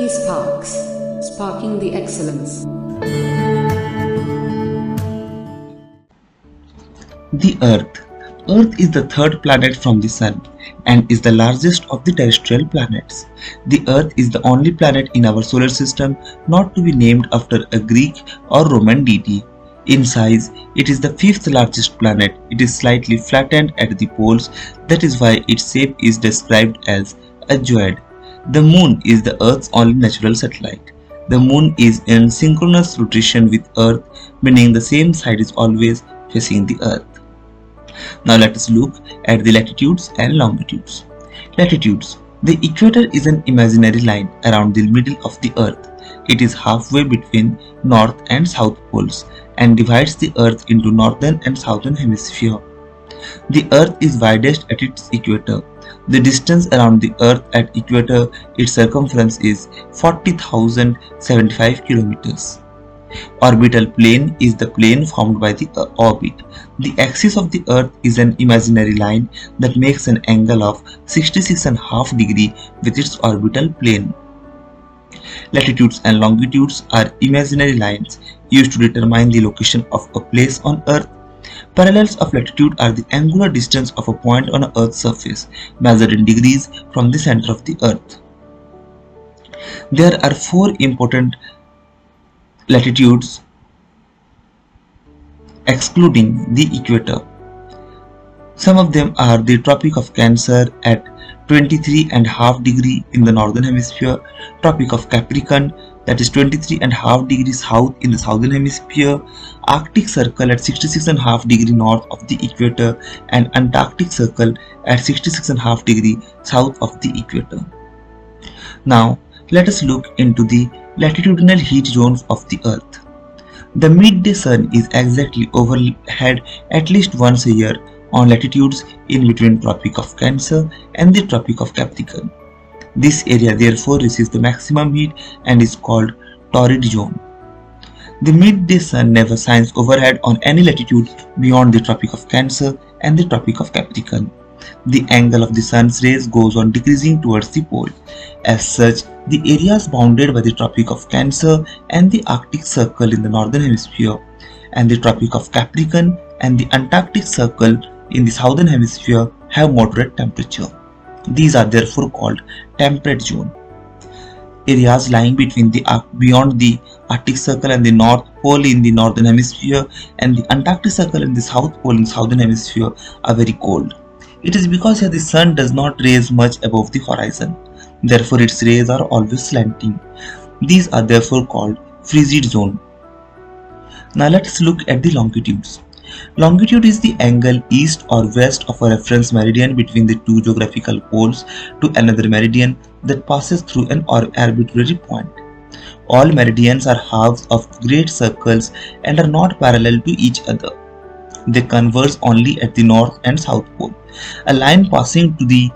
eSparks, sparking the excellence. The Earth. Earth is the third planet from the Sun and is the largest of the terrestrial planets. The Earth is the only planet in our solar system not to be named after a Greek or Roman deity. In size, it is the fifth largest planet. It is slightly flattened at the poles, that is why its shape is described as a geoid. The Moon is the Earth's only natural satellite. The Moon is in synchronous rotation with Earth, meaning the same side is always facing the Earth. Now let us look at the latitudes and longitudes. Latitudes. The equator is an imaginary line around the middle of the earth. It is halfway between north and south poles and divides the earth into northern and southern hemisphere. The earth is widest at its equator. The distance around the earth at equator its circumference is 40,075 kilometers. Orbital plane is the plane formed by the uh, orbit. The axis of the earth is an imaginary line that makes an angle of 66.5 degree with its orbital plane. Latitudes and longitudes are imaginary lines used to determine the location of a place on earth. Parallels of latitude are the angular distance of a point on earth's surface measured in degrees from the center of the earth. There are four important latitudes excluding the equator. Some of them are the Tropic of Cancer at 23 and half degree in the northern hemisphere, Tropic of Capricorn that is 23 and half degrees south in the southern hemisphere, Arctic Circle at 66 and half degree north of the equator and Antarctic Circle at 66 and half degree south of the equator. Now let us look into the latitudinal heat zones of the earth. The midday sun is exactly overhead at least once a year on latitudes in between Tropic of Cancer and the Tropic of Capricorn. This area therefore receives the maximum heat and is called torrid zone. The midday sun never shines overhead on any latitude beyond the Tropic of Cancer and the Tropic of Capricorn. The angle of the sun's rays goes on decreasing towards the pole. As such, the areas bounded by the Tropic of Cancer and the Arctic Circle in the northern hemisphere and the Tropic of Capricorn and the Antarctic Circle in the southern hemisphere have moderate temperature. These are therefore called temperate zone. Areas lying between the beyond the Arctic Circle and the North Pole in the northern hemisphere and the Antarctic Circle and the South Pole in the southern hemisphere are very cold. It is because here the sun does not raise much above the horizon. Therefore its rays are always slanting. These are therefore called frigid zone. Now let us look at the longitudes. Longitude is the angle east or west of a reference meridian between the two geographical poles to another meridian that passes through an arbitrary point. All meridians are halves of great circles and are not parallel to each other. They converge only at the north and south pole. A line passing to the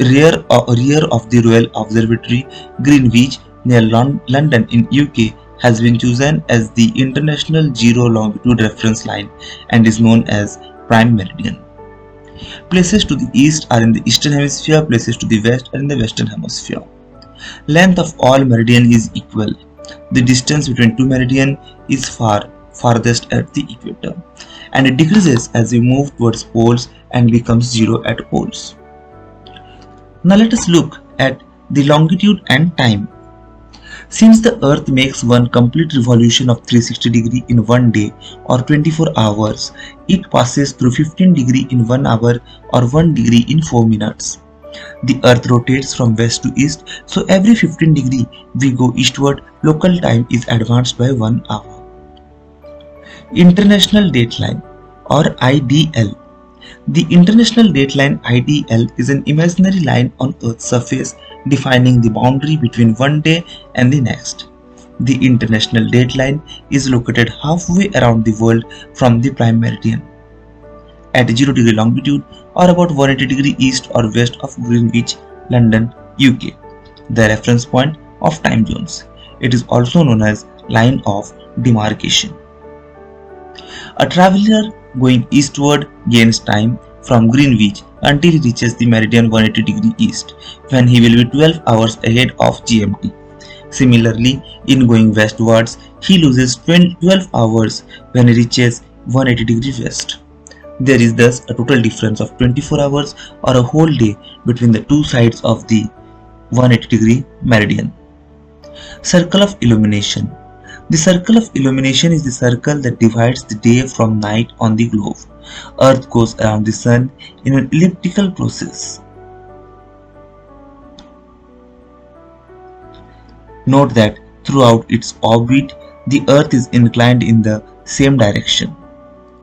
rear, uh, rear of the Royal Observatory, Greenwich, near London in UK has been chosen as the International Zero Longitude Reference Line and is known as Prime Meridian. Places to the east are in the eastern hemisphere, places to the west are in the western hemisphere. Length of all meridian is equal. The distance between two meridian is far farthest at the equator and it decreases as we move towards poles and becomes zero at poles. Now let us look at the longitude and time since the earth makes one complete revolution of 360 degree in one day or 24 hours, it passes through 15 degree in 1 hour or 1 degree in 4 minutes. The earth rotates from west to east, so every 15 degree we go eastward, local time is advanced by 1 hour. International Dateline or IDL The International Dateline IDL is an imaginary line on Earth's surface defining the boundary between one day and the next. The international dateline is located halfway around the world from the prime meridian. At 0 degree longitude or about 180 degree east or west of Greenwich, London, UK, the reference point of time zones. It is also known as line of demarcation. A traveler going eastward gains time from Greenwich until he reaches the meridian 180 degree east when he will be 12 hours ahead of GMT. Similarly, in going westwards, he loses 12 hours when he reaches 180 degree west. There is thus a total difference of 24 hours or a whole day between the two sides of the 180 degree meridian. Circle of illumination. The circle of illumination is the circle that divides the day from night on the globe. Earth goes around the sun in an elliptical process. Note that throughout its orbit, the Earth is inclined in the same direction.